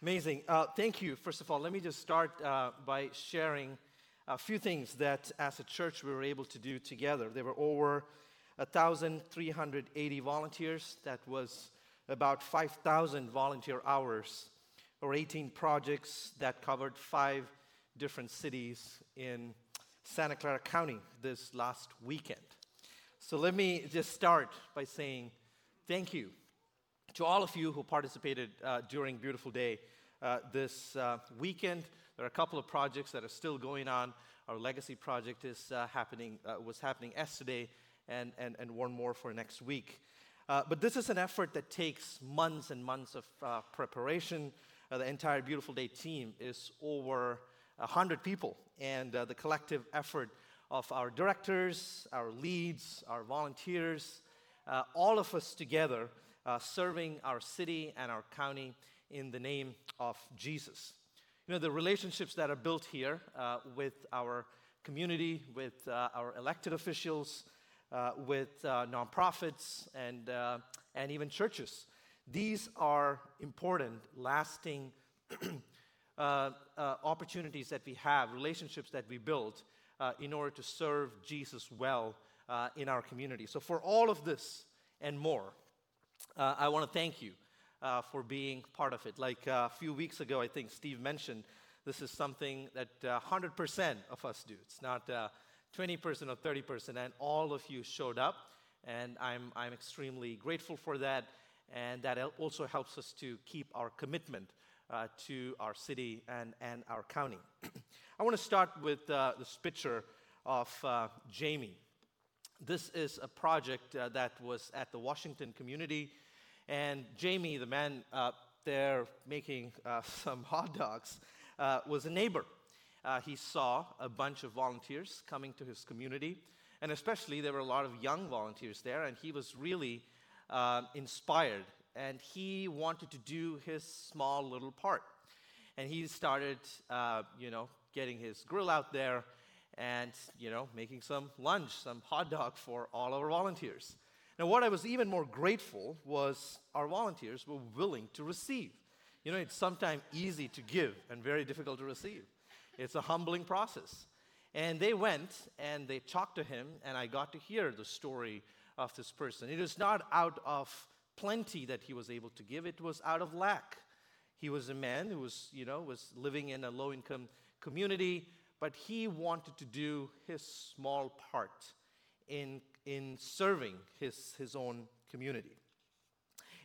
Amazing. Uh, thank you. First of all, let me just start uh, by sharing a few things that as a church we were able to do together. There were over 1,380 volunteers. That was about 5,000 volunteer hours, or 18 projects that covered five different cities in Santa Clara County this last weekend. So let me just start by saying thank you to all of you who participated uh, during Beautiful Day uh, this uh, weekend. There are a couple of projects that are still going on. Our legacy project is uh, happening, uh, was happening yesterday, and, and, and one more for next week. Uh, but this is an effort that takes months and months of uh, preparation. the entire Beautiful Day team is over 100 people, and the collective effort of our directors, our leads, our volunteers, all of us together uh, serving our city and our county in the name of Jesus. You know, the relationships that are built here uh, with our community, with uh, our elected officials, uh, with uh, nonprofits, and, uh, and even churches, these are important, lasting opportunities that we have, relationships that we build in order to serve Jesus well in our community. So, for all of this and more, uh, I want to thank you uh, for being part of it. Like uh, a few weeks ago, I think Steve mentioned this is something that 100% uh, of us do. It's not 20% uh, or 30%, and all of you showed up, and I'm, I'm extremely grateful for that. And that also helps us to keep our commitment uh, to our city and, and our county. I want to start with this picture of Jamie. This is a project uh, that was at the Washington community. And Jamie, the man uh, there making uh, some hot dogs, uh, was a neighbor. Uh, he saw a bunch of volunteers coming to his community. And especially, there were a lot of young volunteers there. And he was really uh, inspired. And he wanted to do his small little part. And he started, you know, getting his grill out there and, you know, making some lunch, some hot dog for all our volunteers. Now, what I was even more grateful was our volunteers were willing to receive. You know, it's sometimes easy to give and very difficult to receive. It's a humbling process. And they went and they talked to him, and I got to hear the story of this person. It is not out of plenty that he was able to give, it was out of lack. He was a man who was, you know, was living in a low income community but he wanted to do his small part in, in serving his, his own community.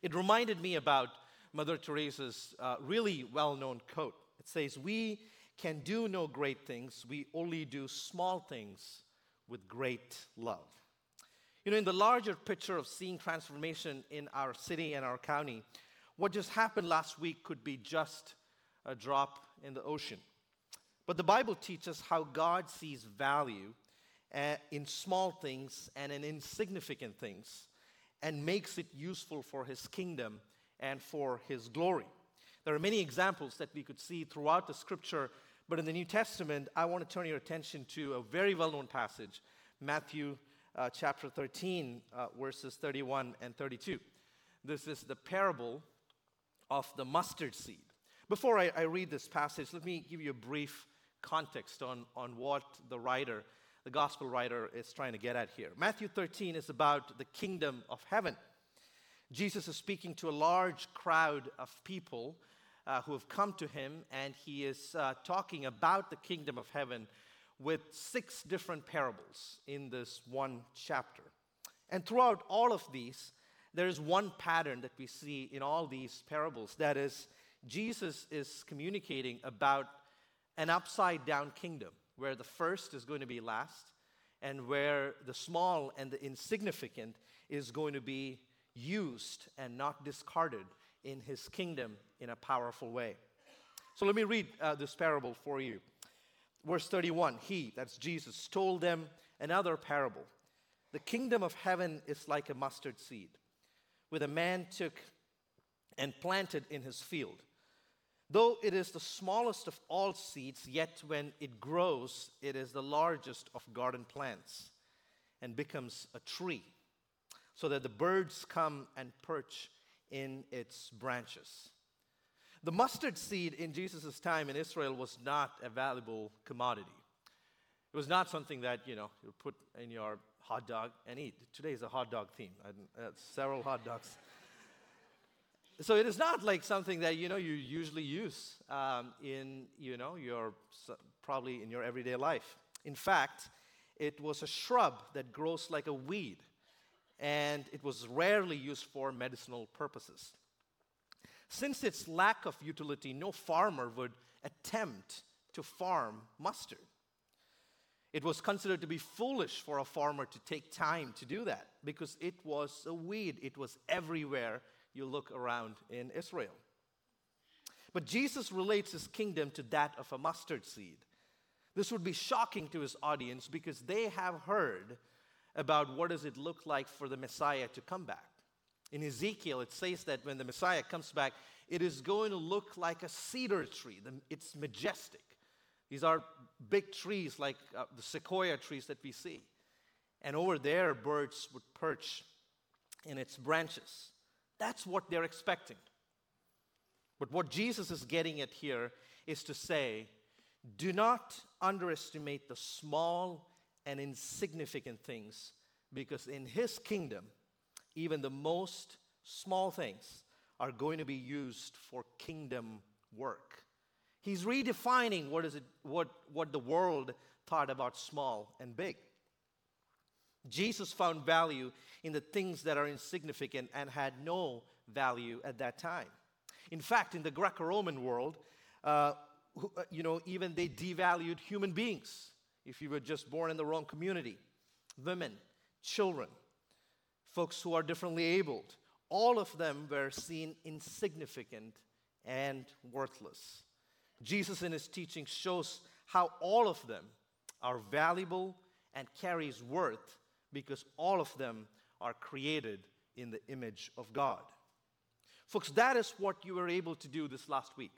It reminded me about Mother Teresa's uh, really well known quote. It says, We can do no great things, we only do small things with great love. You know, in the larger picture of seeing transformation in our city and our county, what just happened last week could be just a drop in the ocean. But the Bible teaches how God sees value uh, in small things and in insignificant things and makes it useful for his kingdom and for his glory. There are many examples that we could see throughout the scripture, but in the New Testament, I want to turn your attention to a very well known passage, Matthew uh, chapter 13, uh, verses 31 and 32. This is the parable of the mustard seed. Before I, I read this passage, let me give you a brief context on, on what the writer, the gospel writer, is trying to get at here. Matthew 13 is about the kingdom of heaven. Jesus is speaking to a large crowd of people uh, who have come to him, and he is uh, talking about the kingdom of heaven with six different parables in this one chapter. And throughout all of these, there is one pattern that we see in all these parables that is, Jesus is communicating about an upside down kingdom where the first is going to be last and where the small and the insignificant is going to be used and not discarded in his kingdom in a powerful way. So let me read uh, this parable for you. Verse 31 He, that's Jesus, told them another parable. The kingdom of heaven is like a mustard seed, which a man took and planted in his field. Though it is the smallest of all seeds, yet when it grows, it is the largest of garden plants and becomes a tree, so that the birds come and perch in its branches. The mustard seed in Jesus' time in Israel was not a valuable commodity. It was not something that, you know, you put in your hot dog and eat. Today is a hot dog theme. I, Uh, several hot dogs. So it is not like something that, you know, you usually use um, in, you know, your, probably in your everyday life. In fact, it was a shrub that grows like a weed, and it was rarely used for medicinal purposes. Since its lack of utility, no farmer would attempt to farm mustard. It was considered to be foolish for a farmer to take time to do that because it was a weed. It was everywhere you look around in Israel. But Jesus relates his kingdom to that of a mustard seed. This would be shocking to his audience because they have heard about what does it look like for the Messiah to come back. In Ezekiel, it says that when the Messiah comes back, it is going to look like a cedar tree. It's majestic. These are big trees like uh, the sequoia trees that we see. And over there, birds would perch in its branches. That's what they're expecting. But what Jesus is getting at here is to say, do not underestimate the small and insignificant things, because in His kingdom, even the most small things are going to be used for kingdom work. He's redefining what, is it, what, what the world thought about small and big. Jesus found value in the things that are insignificant and had no value at that time. In fact, in the Greco Roman world, uh, uh, you know, even they devalued human beings if you were just born in the wrong community. Women, children, folks who are differently abled, all of them were seen insignificant and worthless. Jesus in his teaching shows how all of them are valuable and carries worth because all of them are created in the image of God. Folks, that is what you were able to do this last week.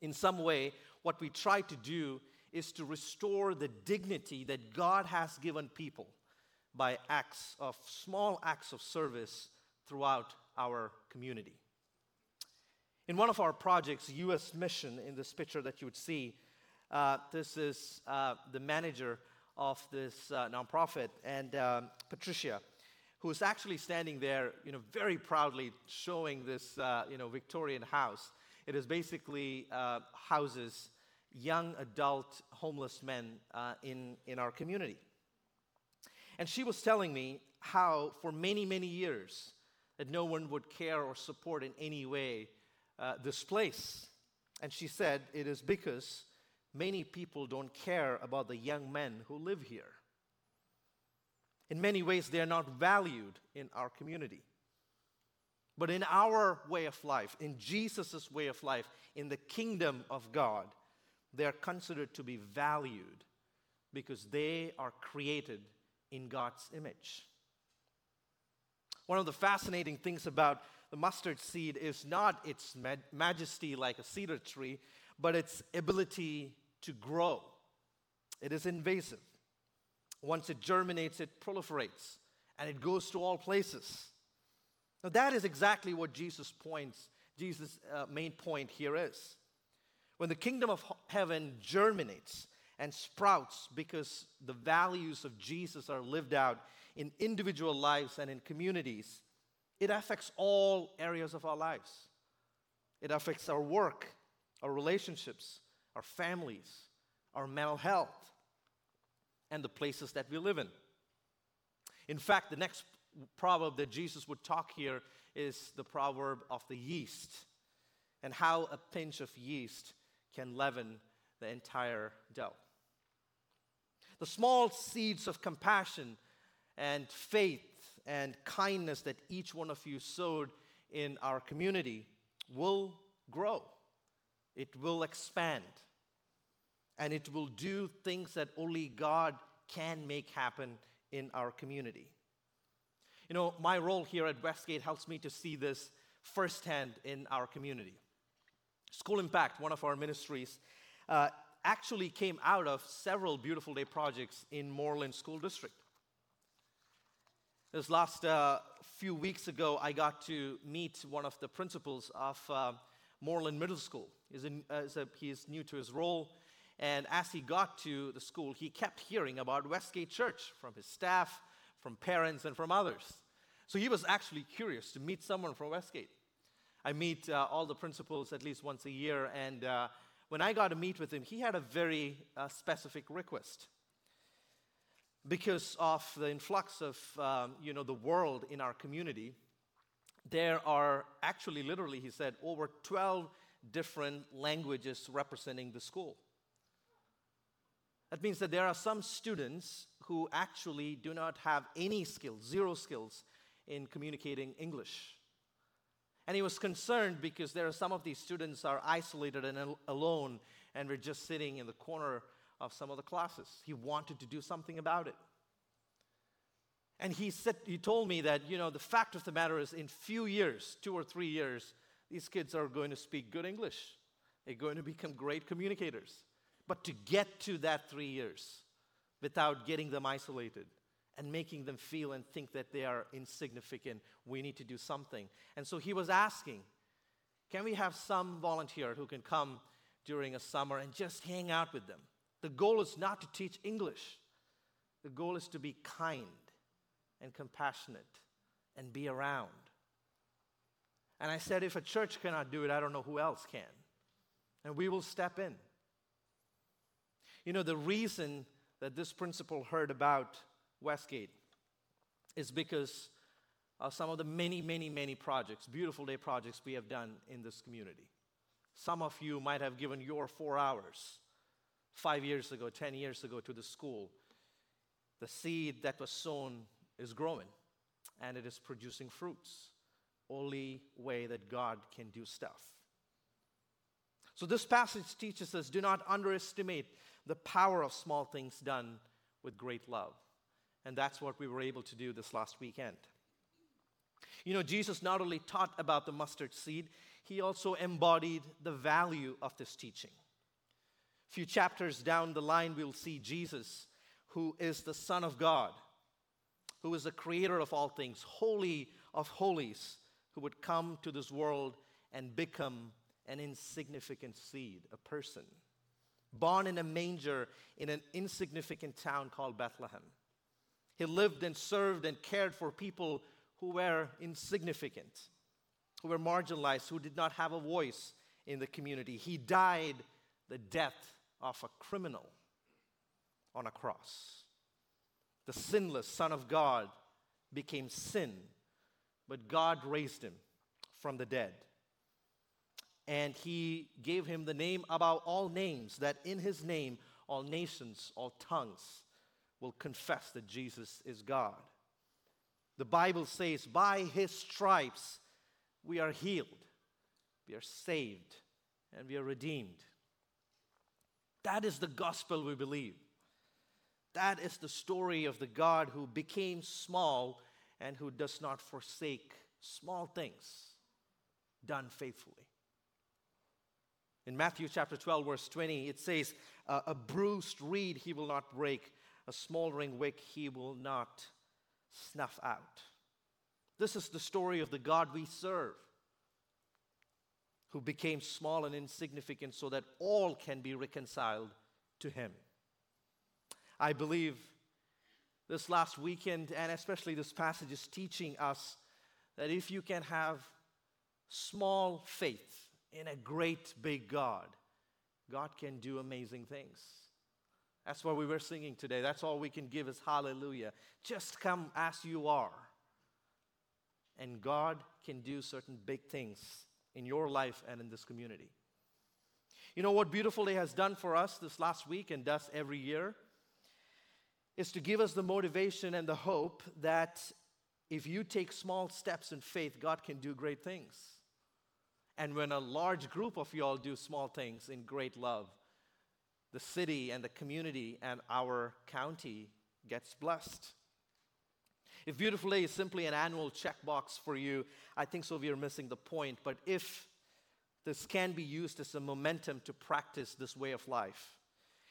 In some way, what we try to do is to restore the dignity that God has given people by acts of small acts of service throughout our community. In one of our projects, U.S. Mission, in this picture that you would see, uh, this is uh, the manager of this uh, nonprofit, and um, Patricia, who is actually standing there, you know, very proudly showing this, uh, you know, Victorian house. It is basically uh, houses young adult homeless men uh, in, in our community. And she was telling me how, for many, many years, that no one would care or support in any way uh, this place. And she said, It is because many people don't care about the young men who live here. In many ways, they are not valued in our community. But in our way of life, in Jesus' way of life, in the kingdom of God, they are considered to be valued because they are created in God's image. One of the fascinating things about the mustard seed is not its majesty like a cedar tree, but its ability to grow. It is invasive. Once it germinates, it proliferates and it goes to all places. Now, that is exactly what Jesus' points, Jesus' uh, main point here is. When the kingdom of heaven germinates and sprouts because the values of Jesus are lived out in individual lives and in communities, it affects all areas of our lives. It affects our work, our relationships, our families, our mental health, and the places that we live in. In fact, the next proverb that Jesus would talk here is the proverb of the yeast and how a pinch of yeast can leaven the entire dough. The small seeds of compassion and faith and kindness that each one of you sowed in our community will grow, it will expand, and it will do things that only God can make happen in our community. You know, my role here at Westgate helps me to see this firsthand in our community. School Impact, one of our ministries, uh, actually came out of several Beautiful Day projects in Moreland School District. This last uh, few weeks ago, I got to meet one of the principals of uh, Moreland Middle School. He's, in, uh, a, he is new to his role. And as he got to the school, he kept hearing about Westgate Church from his staff, from parents, and from others. So he was actually curious to meet someone from Westgate. I meet uh, all the principals at least once a year, and uh, when I got to meet with him, he had a very uh, specific request. Because of the influx of um, you know, the world in our community, there are actually, literally, he said, over 12 different languages representing the school. That means that there are some students who actually do not have any skills, zero skills in communicating English. And he was concerned because there are some of these students are isolated and al- alone and were just sitting in the corner of some of the classes. He wanted to do something about it. And he said he told me that, you know, the fact of the matter is in few years, 2 or 3 years, these kids are going to speak good English. They're going to become great communicators. But to get to that 3 years without getting them isolated and making them feel and think that they are insignificant. We need to do something. And so he was asking, can we have some volunteer who can come during a summer and just hang out with them? The goal is not to teach English, the goal is to be kind and compassionate and be around. And I said, if a church cannot do it, I don't know who else can. And we will step in. You know, the reason that this principal heard about Westgate is because of some of the many, many, many projects, beautiful day projects we have done in this community. Some of you might have given your four hours five years ago, 10 years ago to the school. The seed that was sown is growing and it is producing fruits. Only way that God can do stuff. So, this passage teaches us do not underestimate the power of small things done with great love. And that's what we were able to do this last weekend. You know, Jesus not only taught about the mustard seed, he also embodied the value of this teaching. A few chapters down the line, we'll see Jesus, who is the Son of God, who is the creator of all things, holy of holies, who would come to this world and become an insignificant seed, a person, born in a manger in an insignificant town called Bethlehem. He lived and served and cared for people who were insignificant, who were marginalized, who did not have a voice in the community. He died the death of a criminal on a cross. The sinless Son of God became sin, but God raised him from the dead. And he gave him the name above all names, that in his name all nations, all tongues will confess that Jesus is God. The Bible says, by his stripes we are healed, we are saved, and we are redeemed. That is the gospel we believe. That is the story of the God who became small and who does not forsake small things done faithfully. In Matthew chapter 12, verse 20, it says, A bruised reed he will not break, a smoldering wick he will not snuff out. This is the story of the God we serve, who became small and insignificant so that all can be reconciled to him. I believe this last weekend, and especially this passage, is teaching us that if you can have small faith in a great big God, God can do amazing things. That's what we were singing today. That's all we can give is hallelujah. Just come as you are. And God can do certain big things in your life and in this community. You know what Beautiful Day has done for us this last week and does every year? Is to give us the motivation and the hope that if you take small steps in faith, God can do great things. And when a large group of y'all do small things in great love, the city and the community and our county gets blessed. If Beautiful Day is simply an annual checkbox for you, I think so we are missing the point. But if this can be used as a momentum to practice this way of life,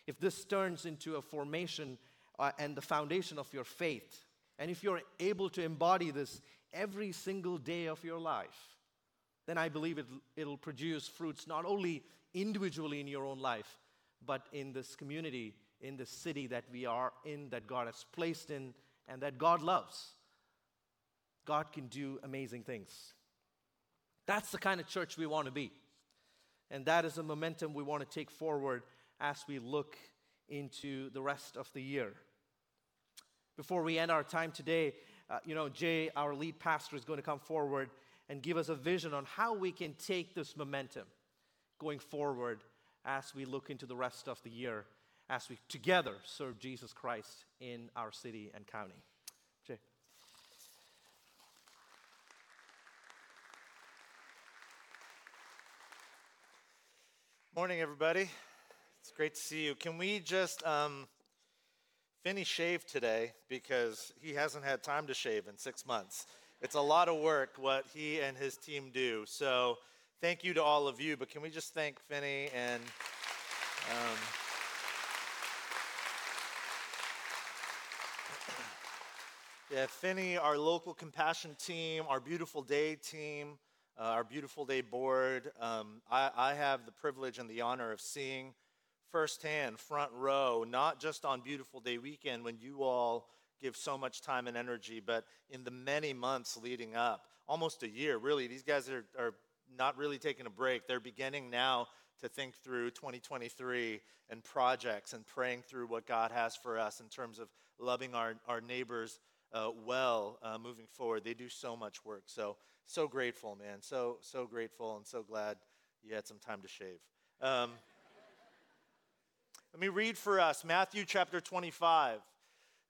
if this turns into a formation uh, and the foundation of your faith, and if you're able to embody this every single day of your life, then I believe it'll, it'll produce fruits not only individually in your own life, but in this community, in the city that we are in, that God has placed in, and that God loves. God can do amazing things. That's the kind of church we want to be. And that is the momentum we want to take forward as we look into the rest of the year. Before we end our time today, uh, you know, Jay, our lead pastor, is going to come forward and give us a vision on how we can take this momentum going forward as we look into the rest of the year, as we together serve Jesus Christ in our city and county. Jay. Morning, everybody. It's great to see you. Can we just, um, Finney shaved today because he hasn't had time to shave in six months. It's a lot of work what he and his team do. So thank you to all of you. But can we just thank Finney and. Um, yeah, Finney, our local compassion team, our beautiful day team, uh, our beautiful day board. Um, I, I have the privilege and the honor of seeing firsthand, front row, not just on beautiful day weekend when you all give so much time and energy, but in the many months leading up, almost a year, really. These guys are, are not really taking a break. They're beginning now to think through 2023 and projects and praying through what God has for us in terms of loving our, our neighbors uh, well uh, moving forward. They do so much work. So, so grateful, man. So, so grateful and so glad you had some time to shave. Um, let me read for us Matthew chapter 25.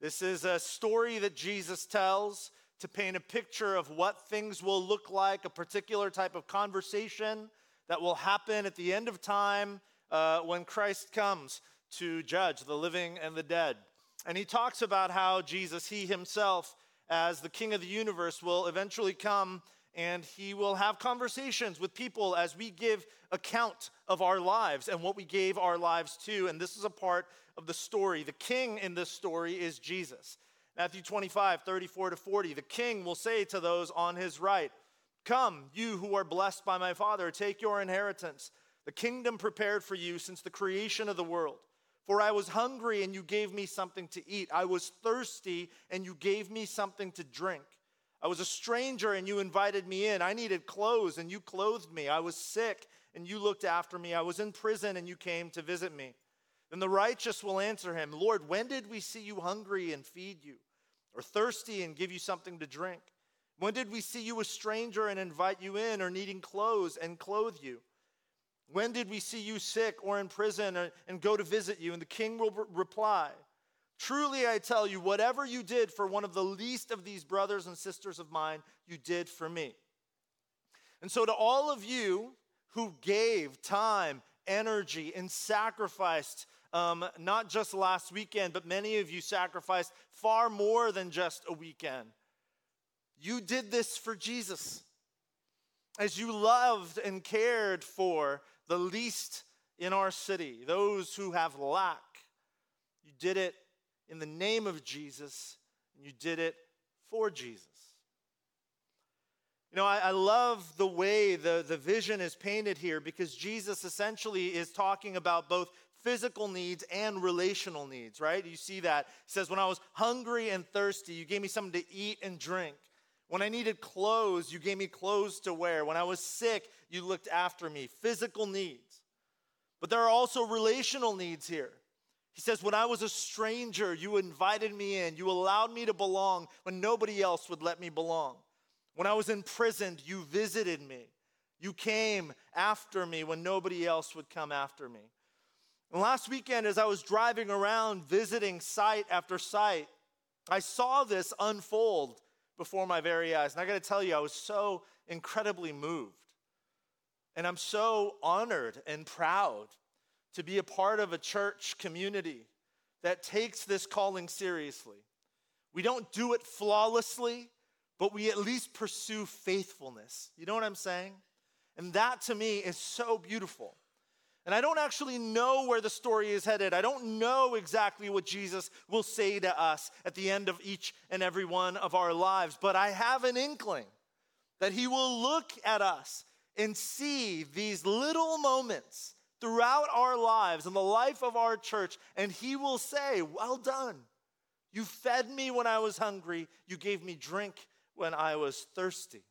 This is a story that Jesus tells to paint a picture of what things will look like, a particular type of conversation that will happen at the end of time uh, when Christ comes to judge the living and the dead. And he talks about how Jesus, he himself, as the king of the universe, will eventually come and he will have conversations with people as we give account of our lives and what we gave our lives to. And this is a part of the story. The king in this story is Jesus. Matthew 25, 34 to 40. The king will say to those on his right, Come, you who are blessed by my Father, take your inheritance, the kingdom prepared for you since the creation of the world. For I was hungry and you gave me something to eat. I was thirsty and you gave me something to drink. I was a stranger and you invited me in. I needed clothes and you clothed me. I was sick and you looked after me. I was in prison and you came to visit me. Then the righteous will answer him, Lord, when did we see you hungry and feed you, or thirsty and give you something to drink? When did we see you a stranger and invite you in, or needing clothes and clothe you? When did we see you sick or in prison and go to visit you? And the king will reply, Truly, I tell you, whatever you did for one of the least of these brothers and sisters of mine, you did for me. And so, to all of you who gave time, energy, and sacrificed, um, not just last weekend, but many of you sacrificed far more than just a weekend, you did this for Jesus. As you loved and cared for the least in our city, those who have lack, you did it in the name of Jesus, and you did it for Jesus. You know, I, I, love the way the, the vision is painted here because Jesus essentially is talking about both physical needs and relational needs, right? You see that. He says, When I was hungry and thirsty, you gave me something to eat and drink. When I needed clothes, you gave me clothes to wear. When I was sick, you looked after me. Physical needs. But there are also relational needs here. He says, When I was a stranger, you invited me in. You allowed me to belong when nobody else would let me belong. When I was imprisoned, you visited me. You came after me when nobody else would come after me. And last weekend, as I was driving around visiting site after site, I saw this unfold before my very eyes. And I got to tell you, I was so incredibly moved. And I'm so honored and proud to be a part of a church community that takes this calling seriously. We don't do it flawlessly, but we at least pursue faithfulness. You know what I'm saying? And that to me is so beautiful. And I don't actually know where the story is headed. I don't know exactly what Jesus will say to us at the end of each and every one of our lives, but I have an inkling that he will look at us and see these little moments throughout our lives and the life of our church, and He will say, Well done. You fed me when I was hungry, you gave me drink when I was thirsty.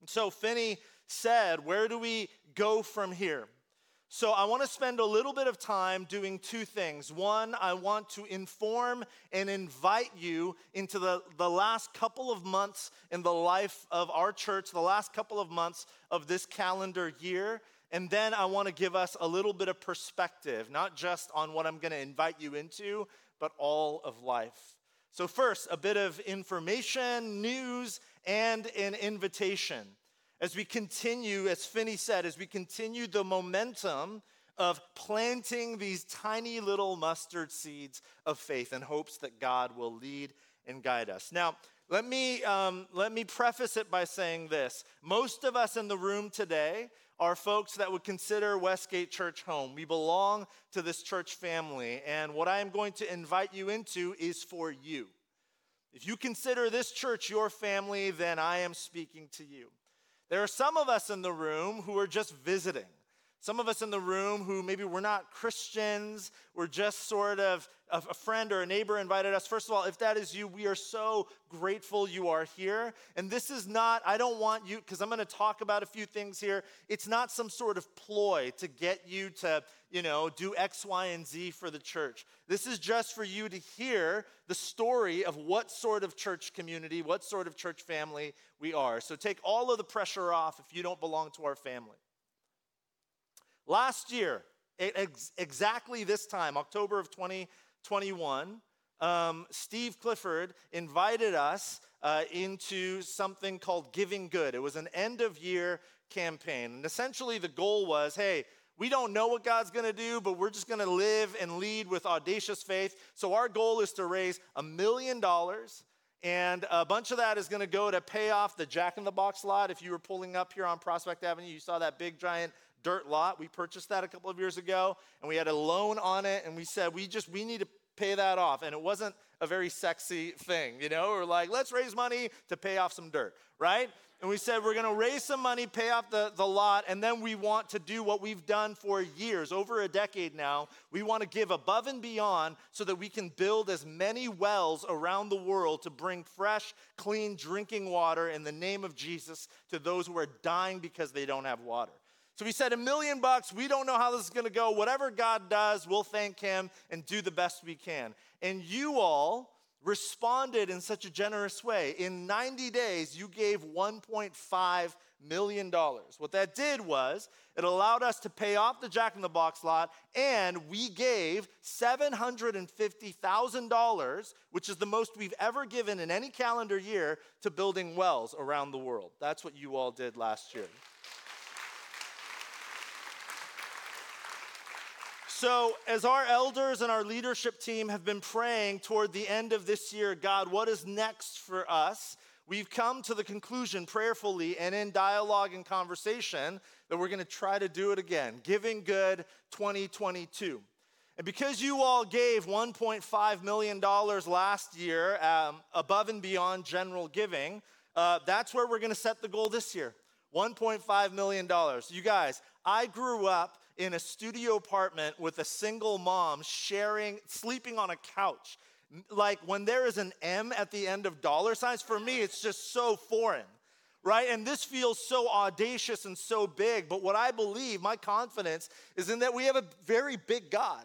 And so Finney said, Where do we go from here? So, I want to spend a little bit of time doing two things. One, I want to inform and invite you into the, the last couple of months in the life of our church, the last couple of months of this calendar year. And then I want to give us a little bit of perspective, not just on what I'm going to invite you into, but all of life. So, first, a bit of information, news, and an invitation as we continue, as Finney said, as we continue the momentum of planting these tiny little mustard seeds of faith in hopes that God will lead and guide us. Now, let me, um, let me preface it by saying this. Most of us in the room today are folks that would consider Westgate Church home. We belong to this church family, and what I am going to invite you into is for you. If you consider this church your family, then I am speaking to you. There are some of us in the room who are just visiting. Some of us in the room who maybe we're not Christians, we're just sort of a friend or a neighbor invited us. First of all, if that is you, we are so grateful you are here. And this is not, I don't want you, because I'm going to talk about a few things here. It's not some sort of ploy to get you to, you know, do X, Y, and Z for the church. This is just for you to hear the story of what sort of church community, what sort of church family we are. So take all of the pressure off if you don't belong to our family. Last year, ex- exactly this time, October of 2021, um, Steve Clifford invited us uh, into something called Giving Good. It was an end of year campaign. And essentially, the goal was hey, we don't know what God's gonna do, but we're just gonna live and lead with audacious faith. So, our goal is to raise a million dollars. And a bunch of that is going to go to pay off the Jack in the Box lot. If you were pulling up here on Prospect Avenue, you saw that big giant dirt lot. We purchased that a couple of years ago and we had a loan on it and we said we just we need to pay that off and it wasn't a very sexy thing, you know? We're like, let's raise money to pay off some dirt, right? And we said, we're gonna raise some money, pay off the, the lot, and then we want to do what we've done for years, over a decade now. We wanna give above and beyond so that we can build as many wells around the world to bring fresh, clean drinking water in the name of Jesus to those who are dying because they don't have water. So we said, a million bucks, we don't know how this is gonna go. Whatever God does, we'll thank Him and do the best we can. And you all responded in such a generous way. In 90 days, you gave $1.5 million. What that did was it allowed us to pay off the Jack in the Box lot, and we gave $750,000, which is the most we've ever given in any calendar year, to building wells around the world. That's what you all did last year. So, as our elders and our leadership team have been praying toward the end of this year, God, what is next for us? We've come to the conclusion prayerfully and in dialogue and conversation that we're going to try to do it again. Giving Good 2022. And because you all gave $1.5 million last year um, above and beyond general giving, uh, that's where we're going to set the goal this year $1.5 million. You guys, I grew up in a studio apartment with a single mom sharing, sleeping on a couch. Like when there is an M at the end of dollar signs, for me, it's just so foreign, right? And this feels so audacious and so big. But what I believe, my confidence, is in that we have a very big God.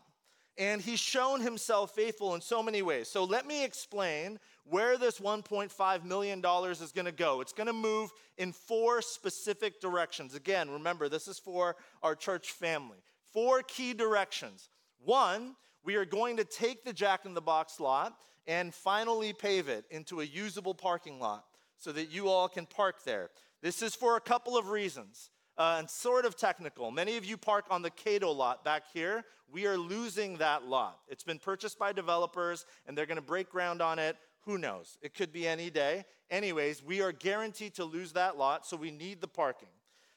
And he's shown himself faithful in so many ways. So let me explain where this $1.5 million is going to go. It's going to move in four specific directions. Again, remember, this is for our church family. Four key directions. One, we are going to take the Jack in the Box lot and finally pave it into a usable parking lot so that you all can park there. This is for a couple of reasons. Uh, and sort of technical. Many of you park on the Cato lot back here. We are losing that lot. It's been purchased by developers, and they're going to break ground on it who knows? It could be any day. Anyways, we are guaranteed to lose that lot, so we need the parking.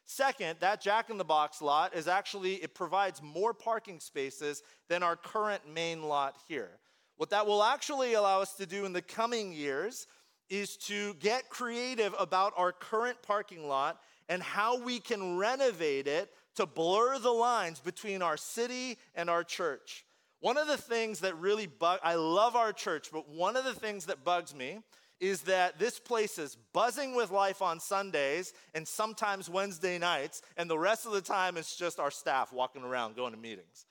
Second, that Jack in the Box lot is actually, it provides more parking spaces than our current main lot here. What that will actually allow us to do in the coming years is to get creative about our current parking lot and how we can renovate it to blur the lines between our city and our church. One of the things that really bug I love our church, but one of the things that bugs me is that this place is buzzing with life on Sundays and sometimes Wednesday nights, and the rest of the time it's just our staff walking around going to meetings.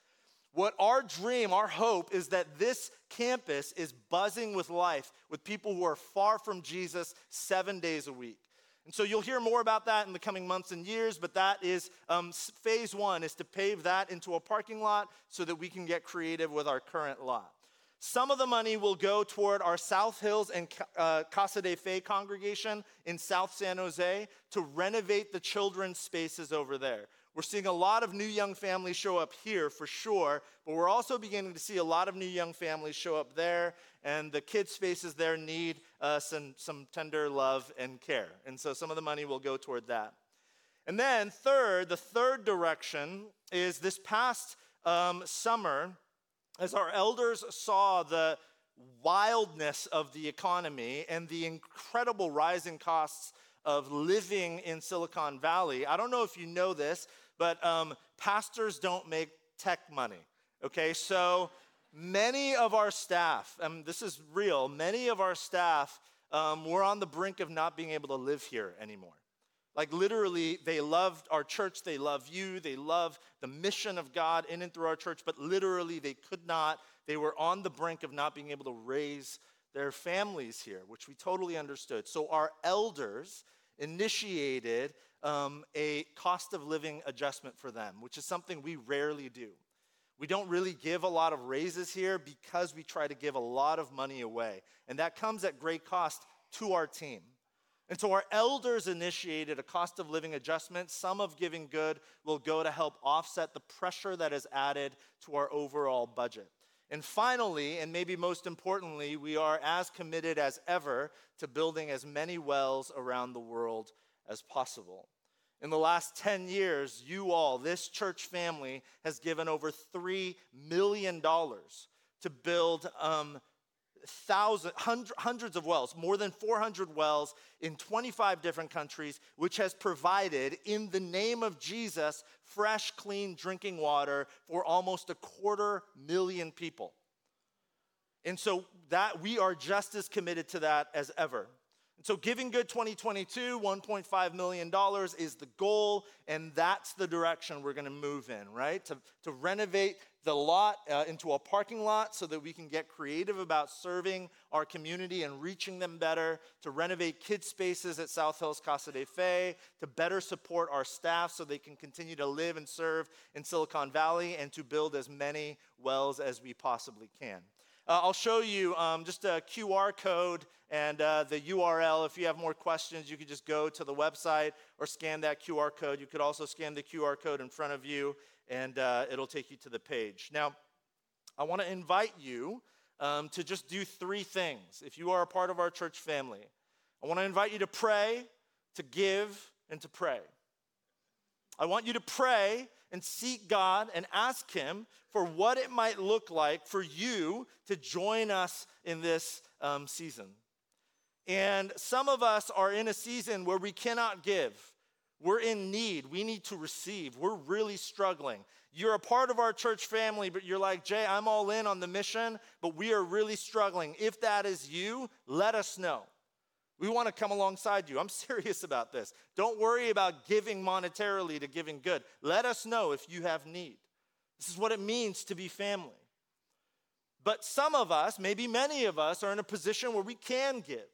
What our dream, our hope is that this campus is buzzing with life with people who are far from Jesus seven days a week. And so you'll hear more about that in the coming months and years, but that is um, phase one is to pave that into a parking lot so that we can get creative with our current lot. Some of the money will go toward our South Hills and uh, Casa de Fe congregation in South San Jose to renovate the children's spaces over there. We're seeing a lot of new young families show up here for sure, but we're also beginning to see a lot of new young families show up there, and the kids' spaces there need uh, some, some tender love and care. And so some of the money will go toward that. And then, third, the third direction is this past um, summer, as our elders saw the wildness of the economy and the incredible rising costs of living in Silicon Valley. I don't know if you know this, but um, pastors don't make tech money. Okay, so many of our staff, and this is real, many of our staff um, were on the brink of not being able to live here anymore. Like literally, they loved our church, they love you, they love the mission of God in and through our church, but literally they could not, they were on the brink of not being able to raise their families here, which we totally understood. So our elders initiated um, a cost of living adjustment for them, which is something we rarely do. We don't really give a lot of raises here because we try to give a lot of money away. And that comes at great cost to our team. And so our elders initiated a cost of living adjustment. Some of Giving Good will go to help offset the pressure that is added to our overall budget. And finally, and maybe most importantly, we are as committed as ever to building as many wells around the world as possible. In the last 10 years, you all, this church family, has given over $3 million to build um, thousands, hundred, hundreds of wells, more than 400 wells in 25 different countries, which has provided, in the name of Jesus, fresh, clean drinking water for almost a quarter million people. And so that we are just as committed to that as ever. So, Giving Good 2022, $1.5 million is the goal, and that's the direction we're to move in, right? To, to renovate the lot uh, into a parking lot so that we can get creative about serving our community and reaching them better, to renovate kids' spaces at South Hills Casa de Fe, to better support our staff so they can continue to live and serve in Silicon Valley, and to build as many wells as we possibly can. Uh, I'll show you um, just a QR code and uh, the URL. If you have more questions, you could just go to the website or scan that QR code. You could also scan the QR code in front of you, and uh, it'll take you to the page. Now, I want to invite you um, to just do three things if you are a part of our church family. I want to invite you to pray, to give, and to pray. I want you to pray and seek God and ask Him for what it might look like for you to join us in this um, season. And some of us are in a season where we cannot give. We're in need. We need to receive. We're really struggling. You're a part of our church family, but you're like, Jay, I'm all in on the mission, but we are really struggling. If that is you, let us know. We want to come alongside you. I'm serious about this. Don't worry about giving monetarily to giving good. Let us know if you have need. This is what it means to be family. But some of us, maybe many of us, are in a position where we can give.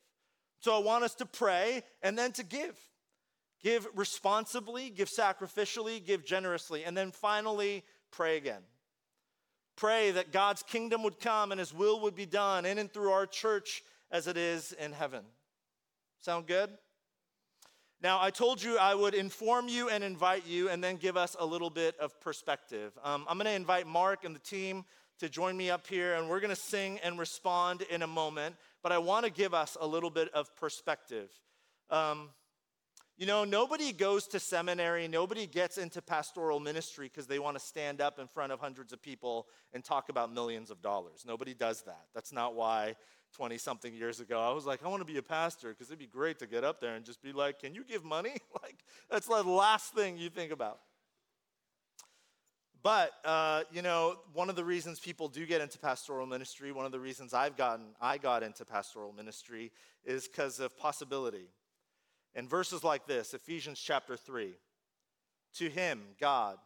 So I want us to pray and then to give. Give responsibly, give sacrificially, give generously, and then finally, pray again. Pray that God's kingdom would come and his will would be done in and through our church as it is in heaven. Sound good? Now, I told you I would inform you and invite you and then give us a little bit of perspective. Um, I'm going to invite Mark and the team to join me up here, and we're going to sing and respond in a moment. But I want to give us a little bit of perspective. Um, You know, nobody goes to seminary, nobody gets into pastoral ministry because they want to stand up in front of hundreds of people and talk about millions of dollars. Nobody does that. That's not why 20 something years ago I was like, I want to be a pastor because it'd be great to get up there and just be like, Can you give money? like, that's the last thing you think about. But uh, you know, one of the reasons people do get into pastoral ministry, one of the reasons I've gotten I got into pastoral ministry is because of possibility. And verses like this, Ephesians chapter 3 To him, God,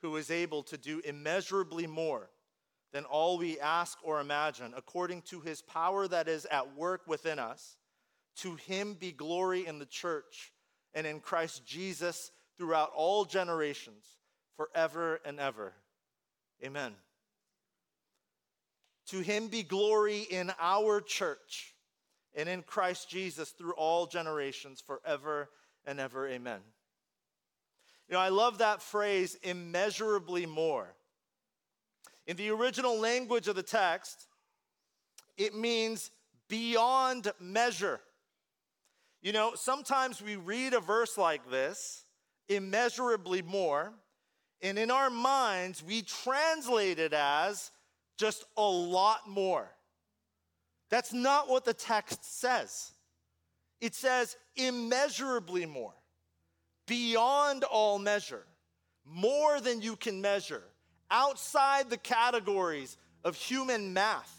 who is able to do immeasurably more than all we ask or imagine, according to his power that is at work within us, to him be glory in the church and in Christ Jesus throughout all generations, forever and ever. Amen. To him be glory in our church and in Christ Jesus through all generations, forever and ever. Amen. You know, I love that phrase, immeasurably more. In the original language of the text, it means beyond measure. You know, sometimes we read a verse like this, immeasurably more, and in our minds, we translate it as just a lot more. That's not what the text says. It says immeasurably more, beyond all measure, more than you can measure, outside the categories of human math.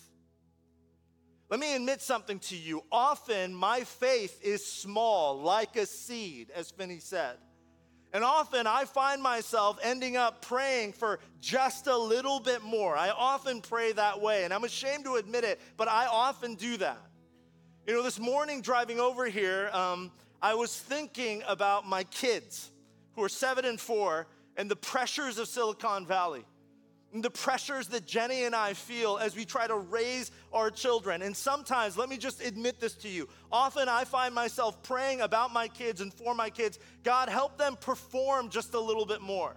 Let me admit something to you. Often my faith is small, like a seed, as Finney said. And often I find myself ending up praying for just a little bit more. I often pray that way, and I'm ashamed to admit it, but I often do that. You know, this morning driving over here, um, I was thinking about my kids who are seven and four and the pressures of Silicon Valley the pressures that Jenny and I feel as we try to raise our children. And sometimes, let me just admit this to you. Often I find myself praying about my kids and for my kids God, help them perform just a little bit more.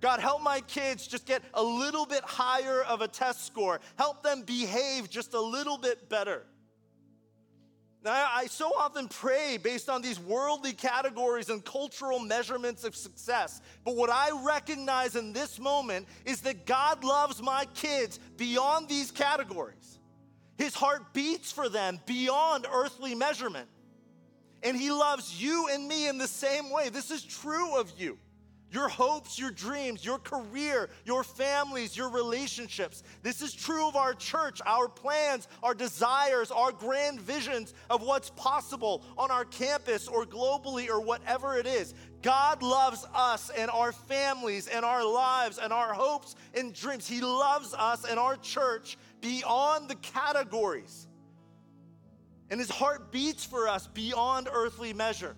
God, help my kids just get a little bit higher of a test score. Help them behave just a little bit better. Now, I so often pray based on these worldly categories and cultural measurements of success. But what I recognize in this moment is that God loves my kids beyond these categories. His heart beats for them beyond earthly measurement. And He loves you and me in the same way. This is true of you your hopes, your dreams, your career, your families, your relationships. This is true of our church, our plans, our desires, our grand visions of what's possible on our campus or globally or whatever it is. God loves us and our families and our lives and our hopes and dreams. He loves us and our church beyond the categories. And his heart beats for us beyond earthly measure.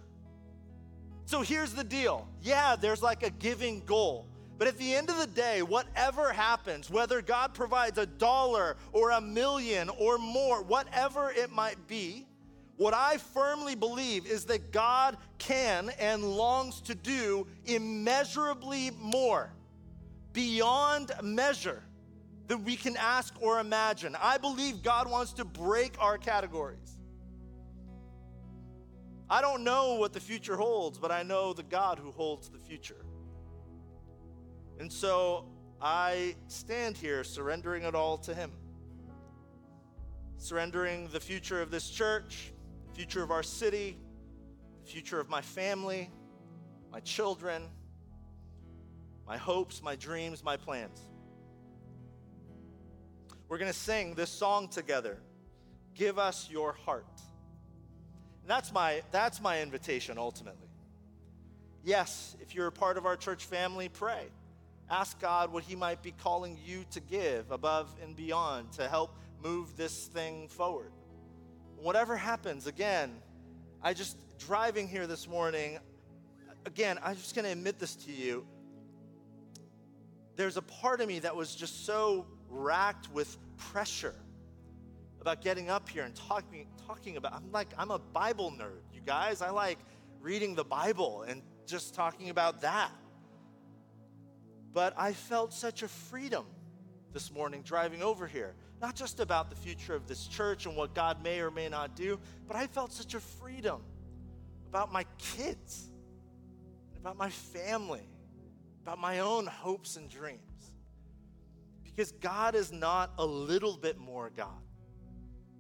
So here's the deal yeah, there's like a giving goal. But at the end of the day, whatever happens, whether God provides a dollar or a million or more, whatever it might be, what I firmly believe is that God can and longs to do immeasurably more, beyond measure, than we can ask or imagine. I believe God wants to break our categories. I don't know what the future holds, but I know the God who holds the future. And so I stand here surrendering it all to Him. Surrendering the future of this church, the future of our city, the future of my family, my children, my hopes, my dreams, my plans. We're going to sing this song together. Give us your heart. That's my, that's my invitation ultimately. Yes, if you're a part of our church family, pray. Ask God what He might be calling you to give above and beyond to help move this thing forward. Whatever happens, again, I just driving here this morning, again, I'm just going to admit this to you. There's a part of me that was just so racked with pressure about getting up here and talking, talking about. I'm like, I'm a Bible nerd, you guys. I like reading the Bible and just talking about that. But I felt such a freedom this morning driving over here. Not just about the future of this church and what God may or may not do, but I felt such a freedom about my kids, about my family, about my own hopes and dreams. Because God is not a little bit more God,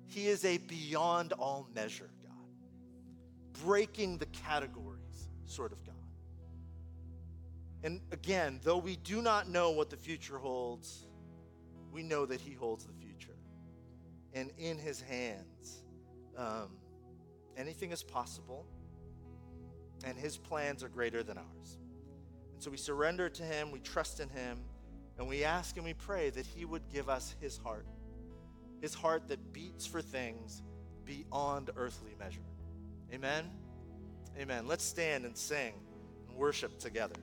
He is a beyond all measure God, breaking the categories sort of God. And again, though we do not know what the future holds, we know that He holds the future. And in His hands, um, anything is possible, and His plans are greater than ours. And so we surrender to Him, we trust in Him, and we ask and we pray that He would give us His heart, His heart that beats for things beyond earthly measure. Amen? Amen. Let's stand and sing and worship together.